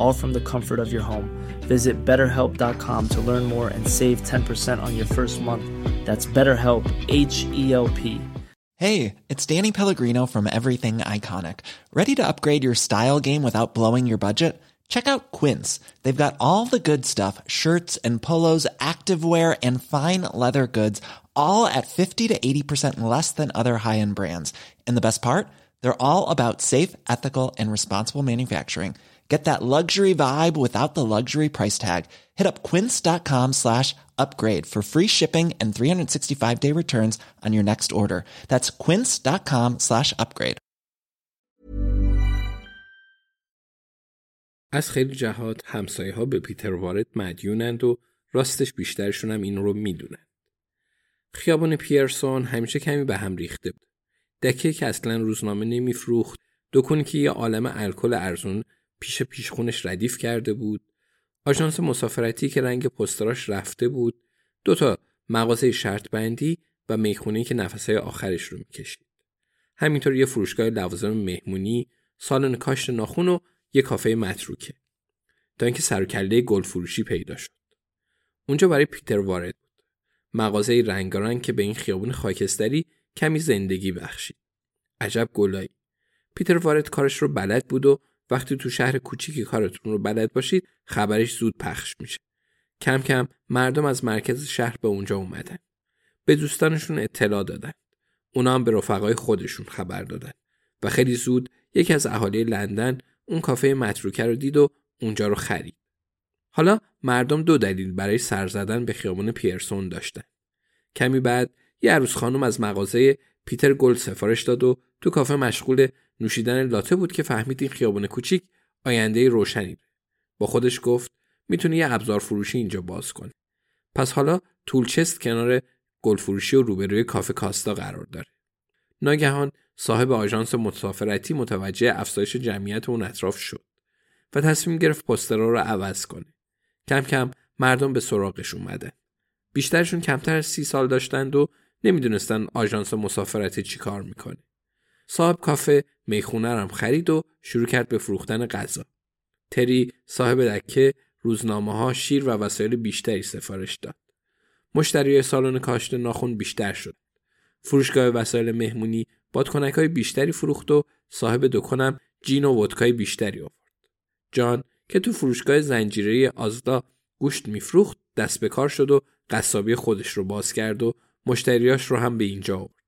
all from the comfort of your home. Visit betterhelp.com to learn more and save 10% on your first month. That's BetterHelp, H E L P. Hey, it's Danny Pellegrino from Everything Iconic. Ready to upgrade your style game without blowing your budget? Check out Quince. They've got all the good stuff shirts and polos, activewear, and fine leather goods, all at 50 to 80% less than other high end brands. And the best part? They're all about safe, ethical, and responsible manufacturing. Get that luxury vibe without the luxury price tag. Hit up quince.com slash upgrade for free shipping and 365 day returns on your next order. That's quince.com slash upgrade. از خیلی جهات همسایه ها به پیتر وارد مدیونند و راستش بیشترشون هم این رو می‌دونن. خیابان پیرسون همیشه کمی به هم ریخته بود. دکه که اصلا روزنامه نمیفروخت، دکونی که یه عالم الکل ارزون پیش پیشخونش ردیف کرده بود، آژانس مسافرتی که رنگ پستراش رفته بود، دو تا مغازه شرط بندی و می‌خونه که نفسهای آخرش رو می‌کشید. همینطور یه فروشگاه لوازم مهمونی، سالن کاشت ناخون و یه کافه متروکه. تا اینکه سر کله گل فروشی پیدا شد. اونجا برای پیتر وارد بود. مغازه رنگارنگ که به این خیابون خاکستری کمی زندگی بخشید. عجب گلایی. پیتر وارد کارش رو بلد بود و وقتی تو شهر کوچیکی کارتون رو بلد باشید خبرش زود پخش میشه. کم کم مردم از مرکز شهر به اونجا اومدن. به دوستانشون اطلاع دادن. اونا هم به رفقای خودشون خبر دادن. و خیلی زود یکی از اهالی لندن اون کافه متروکه رو دید و اونجا رو خرید. حالا مردم دو دلیل برای سر زدن به خیابان پیرسون داشتن. کمی بعد یه عروس خانم از مغازه پیتر گل سفارش داد و تو کافه مشغول نوشیدن لاته بود که فهمید این خیابان کوچیک آینده روشنی ده. با خودش گفت می‌تونه یه ابزار فروشی اینجا باز کنه. پس حالا تولچست کنار گل فروشی و روبروی کافه کاستا قرار داره. ناگهان صاحب آژانس مسافرتی متوجه افزایش جمعیت اون اطراف شد و تصمیم گرفت پسترها رو عوض کنه. کم کم مردم به سراغش اومدن. بیشترشون کمتر از سی سال داشتند و نمی‌دونستن آژانس مسافرتی چی کار می‌کنه. صاحب کافه می‌خونه هم خرید و شروع کرد به فروختن غذا. تری صاحب دکه روزنامه ها شیر و وسایل بیشتری سفارش داد. مشتری سالن کاشت ناخون بیشتر شد. فروشگاه وسایل مهمونی بادکنک های بیشتری فروخت و صاحب دکانم جین و ودکای بیشتری آورد. جان که تو فروشگاه زنجیره آزدا گوشت میفروخت دست به کار شد و قصابی خودش رو باز کرد و مشتریاش رو هم به اینجا آورد.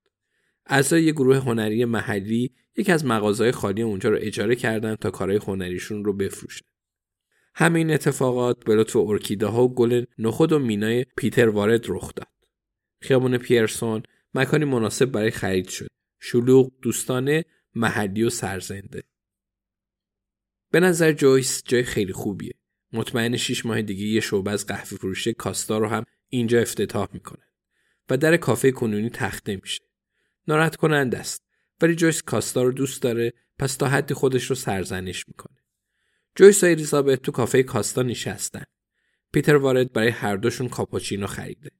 اعضای یه گروه هنری محلی یکی از مغازهای خالی اونجا رو اجاره کردن تا کارهای هنریشون رو بفروشن. همه این اتفاقات به لطف ارکیده ها و گل نخود و مینای پیتر وارد رخ داد. خیابون پیرسون مکانی مناسب برای خرید شد. شلوغ، دوستانه، محلی و سرزنده. به نظر جویس جای خیلی خوبیه. مطمئن شیش ماه دیگه یه شعبه از قهوه فروشی کاستا رو هم اینجا افتتاح می‌کنه و در کافه کنونی تخته میشه. ناراحت کننده است ولی جویس کاستا رو دوست داره پس تا حدی خودش رو سرزنش می‌کنه. جویس و الیزابت تو کافه کاستا نشستن. پیتر وارد برای هر دوشون کاپوچینو خریده.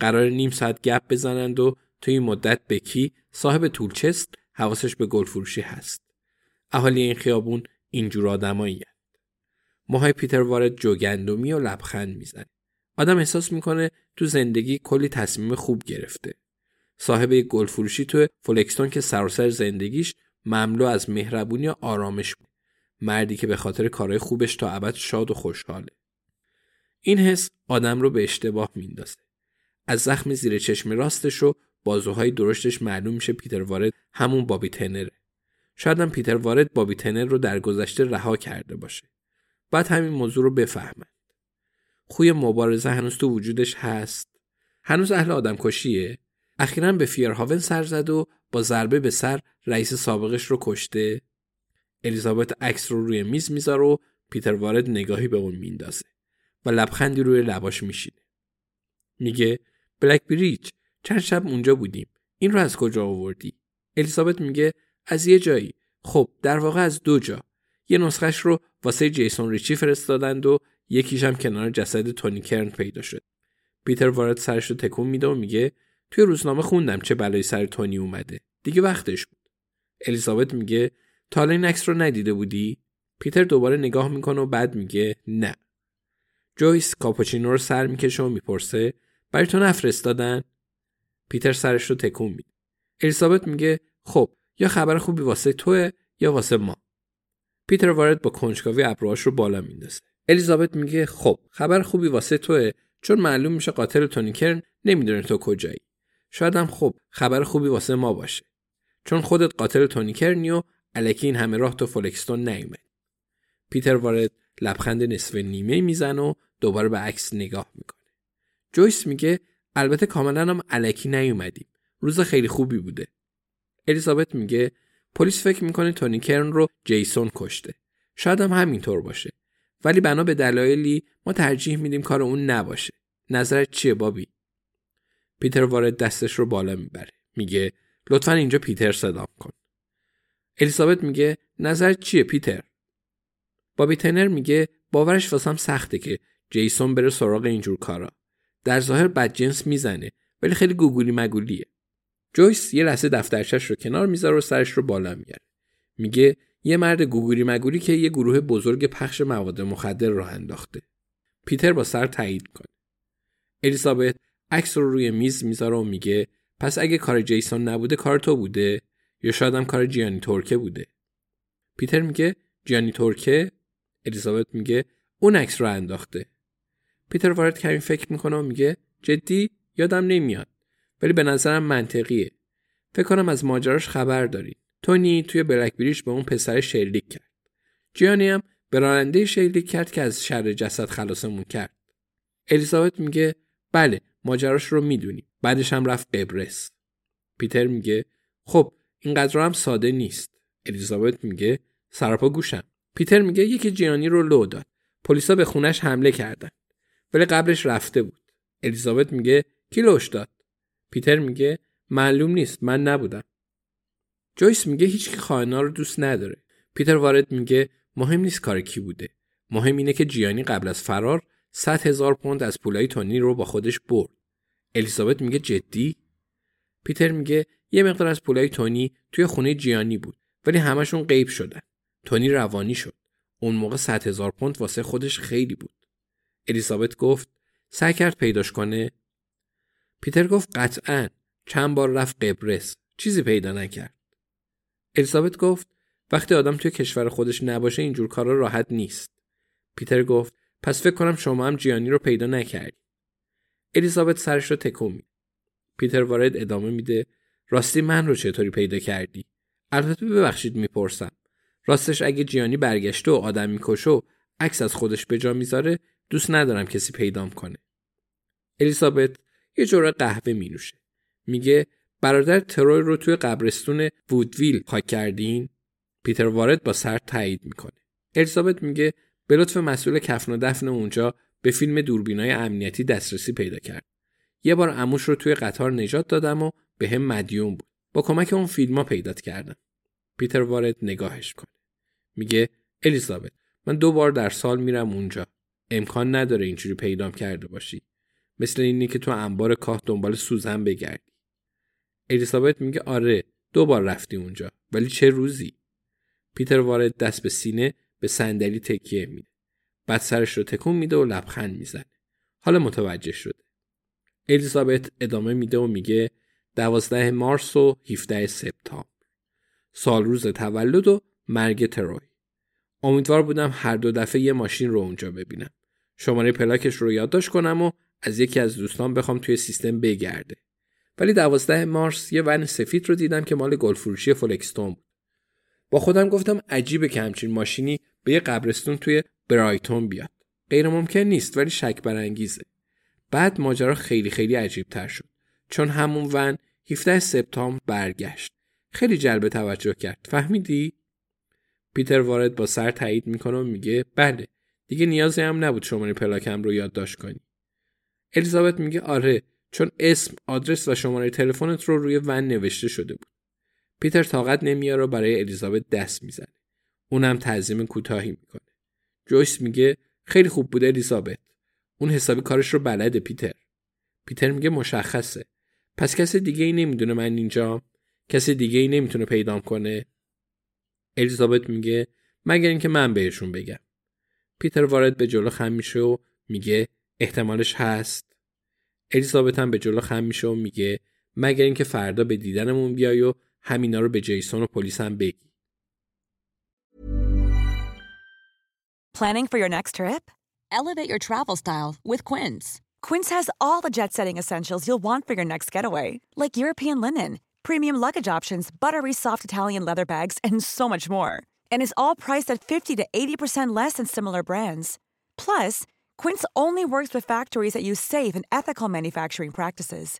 قرار نیم ساعت گپ بزنند و توی این مدت بکی صاحب تولچست حواسش به گل فروشی هست. اهالی این خیابون اینجور آدمایی موهای پیتر وارد جوگندمی و لبخند می‌زنه. آدم احساس می‌کنه تو زندگی کلی تصمیم خوب گرفته. صاحب یک گل فروشی تو فولکستون که سراسر زندگیش مملو از مهربونی و آرامش بود. مردی که به خاطر کارهای خوبش تا ابد شاد و خوشحاله. این حس آدم رو به اشتباه میندازه. از زخم زیر چشم راستش رو بازوهای درشتش معلوم میشه پیتر وارد همون بابی تنره. شاید هم پیتر وارد بابی تنر رو در گذشته رها کرده باشه. بعد همین موضوع رو بفهمند. خوی مبارزه هنوز تو وجودش هست. هنوز اهل آدم کشیه. اخیرا به فیرهاون سر زد و با ضربه به سر رئیس سابقش رو کشته. الیزابت عکس رو روی میز می‌ذاره و پیتر وارد نگاهی به اون میندازه و لبخندی روی لباش میشینه. میگه بلک بریج چند شب اونجا بودیم. این رو از کجا آوردی؟ الیزابت میگه از یه جایی. خب در واقع از دو جا. یه نسخش رو واسه جیسون ریچی فرستادند و یکیش هم کنار جسد تونی کرن پیدا شد. پیتر وارد سرش رو تکون میده و میگه توی روزنامه خوندم چه بلایی سر تونی اومده. دیگه وقتش بود. الیزابت میگه تا این عکس رو ندیده بودی؟ پیتر دوباره نگاه می‌کنه و بعد میگه نه. جویس کاپوچینو رو سر می‌کشه و می‌پرسه برای تو نفرستادن؟ پیتر سرش رو تکون میده. الیزابت میگه خب یا خبر خوبی واسه توه یا واسه ما. پیتر وارد با کنجکاوی ابروهاش رو بالا میندازه. الیزابت میگه خب خبر خوبی واسه توه چون معلوم میشه قاتل تونی کرن نمی‌دونه تو کجایی. شاید هم خب خبر خوبی واسه ما باشه. چون خودت قاتل تونی کرنی و الکی این همه راه تو فولکستون نیومد. پیتر وارد لبخند نصف نیمه می‌زنه و دوباره به عکس نگاه می‌کنه. جویس میگه البته کاملا هم الکی نیومدیم. روز خیلی خوبی بوده. الیزابت میگه پلیس فکر می‌کنه تونی کرن رو جیسون کشته. شاید هم همینطور باشه. ولی بنا به دلایلی ما ترجیح میدیم کار اون نباشه. نظرت چیه بابی؟ پیتر وارد دستش رو بالا می‌بره. میگه لطفا اینجا پیتر صدام کن. الیزابت میگه نظرت چیه پیتر؟ بابی تنر میگه باورش واسم سخته که جیسون بره سراغ اینجور کارا. در ظاهر بدجنس می‌زنه ولی خیلی گوگولی مگولیه. جویس یه لحظه دفترچش رو کنار می‌ذاره و سرش رو بالا میاره. میگه یه مرد گوگولی مگولی که یه گروه بزرگ پخش مواد مخدر راه انداخته. پیتر با سر تایید کنه. الیزابت عکس رو روی میز می‌ذاره و میگه پس اگه کار جیسون نبوده کار تو بوده یا شاید هم کار جیانی تورکه بوده. پیتر میگه جیانی تورکه الیزابت میگه اون عکس رو انداخته. پیتر وارد کمی فکر می‌کنه و میگه جدی یادم نمیاد ولی به نظرم منطقیه. فکر کنم از ماجراش خبر داری. تونی توی بلک بریش به اون پسر شلیک کرد. جیانی هم به راننده شلیک کرد که از شر جسد خلاصمون کرد. الیزابت میگه بله ماجراش رو می‌دونیم. بعدش هم رفت قبرس. پیتر میگه خب اینقدر هم ساده نیست. الیزابت میگه سراپا گوشم. پیتر میگه یکی جیانی رو لو داد. پلیسا به خونش حمله کردن. ولی قبلش رفته بود. الیزابت میگه کی لوش داد؟ پیتر میگه معلوم نیست من نبودم. جویس میگه هیچ کی خائنا رو دوست نداره. پیتر وارد میگه مهم نیست کار کی بوده. مهم اینه که جیانی قبل از فرار 100 هزار پوند از پولای تونی رو با خودش برد. الیزابت میگه جدی؟ پیتر میگه یه مقدار از پولای تونی توی خونه جیانی بود ولی همشون غیب شدن. تونی روانی شد. اون موقع 100 هزار پوند واسه خودش خیلی بود. الیزابت گفت سعی کرد پیداش کنه. پیتر گفت قطعا چند بار رفت قبرس چیزی پیدا نکرد. الیزابت گفت وقتی آدم توی کشور خودش نباشه اینجور کارا راحت نیست. پیتر گفت پس فکر کنم شما هم جیانی رو پیدا نکردی. الیزابت سرش رو تکون میده. پیتر وارد ادامه میده راستی من رو چطوری پیدا کردی؟ البته ببخشید می‌پرسم. راستش اگه جیانی برگشته و آدم می‌کشه و عکس از خودش به جا می‌ذاره دوست ندارم کسی پیدام کنه. الیزابت یه جوره قهوه می نوشه. میگه برادر تروی رو توی قبرستون وودویل خاک کردین؟ پیتر وارد با سر تایید می‌کنه. الیزابت میگه به لطف مسئول کفن و دفن اونجا به فیلم دوربینای امنیتی دسترسی پیدا کرد. یه بار عموش رو توی قطار نجات دادم و به هم مدیون بود. با کمک اون فیلم ها پیدات کردم. پیتر وارد نگاهش کنه. میگه الیزابت من دو بار در سال میرم اونجا. امکان نداره اینجوری پیدام کرده باشی. مثل اینی که تو انبار کاه دنبال سوزن بگردی. الیزابت میگه آره دو بار رفتی اونجا ولی چه روزی؟ پیتر وارد دست به سینه به صندلی تکیه میده. بعد سرش رو تکون میده و لبخند می‌زنه. حالا متوجه شده. الیزابت ادامه میده و میگه دوازده مارس و 17 سپتامبر. سال روز تولد و مرگ تروی. امیدوار بودم هر دو دفعه یه ماشین رو اونجا ببینم. شماره پلاکش رو یادداشت کنم و از یکی از دوستان بخوام توی سیستم بگرده. ولی دوازده مارس یه ون سفید رو دیدم که مال گلفروشی فولکستون بود با خودم گفتم عجیبه که همچین ماشینی به یه قبرستون توی برایتون بیاد. غیر ممکن نیست ولی شک برانگیزه. بعد ماجرا خیلی خیلی عجیب تر شد. چون همون ون 17 سپتامبر برگشت. خیلی جلب توجه کرد. فهمیدی؟ پیتر وارد با سر تایید می‌کنه و میگه بله. دیگه نیازی هم نبود شماره پلاکم رو یادداشت کنی. الیزابت میگه آره چون اسم آدرس و شماره تلفنت رو روی ون نوشته شده بود. پیتر طاقت نمیاره و برای الیزابت دست می‌زنه. اونم تعظیم کوتاهی می‌کنه. جویس میگه خیلی خوب بود الیزابت. اون حسابی کارش رو بلده پیتر. پیتر میگه مشخصه. پس کسی دیگه ای نمی‌دونه من اینجا. کسی دیگه ای نمی‌تونه پیدام کنه. الیزابت میگه مگر اینکه من بهشون بگم. پیتر وارد به جلو خم میشه و میگه احتمالش هست. الیزابت هم به جلو خم میشه و میگه مگر اینکه فردا به دیدنمون بیای و همینا رو به جیسون و پلیس هم بگی Planning for your next trip? Elevate your travel style with Quince. Quince has all the jet setting essentials you'll want for your next getaway, like European linen, premium luggage options, buttery soft Italian leather bags, and so much more. And is all priced at 50 to 80% less than similar brands. Plus, Quince only works with factories that use safe and ethical manufacturing practices.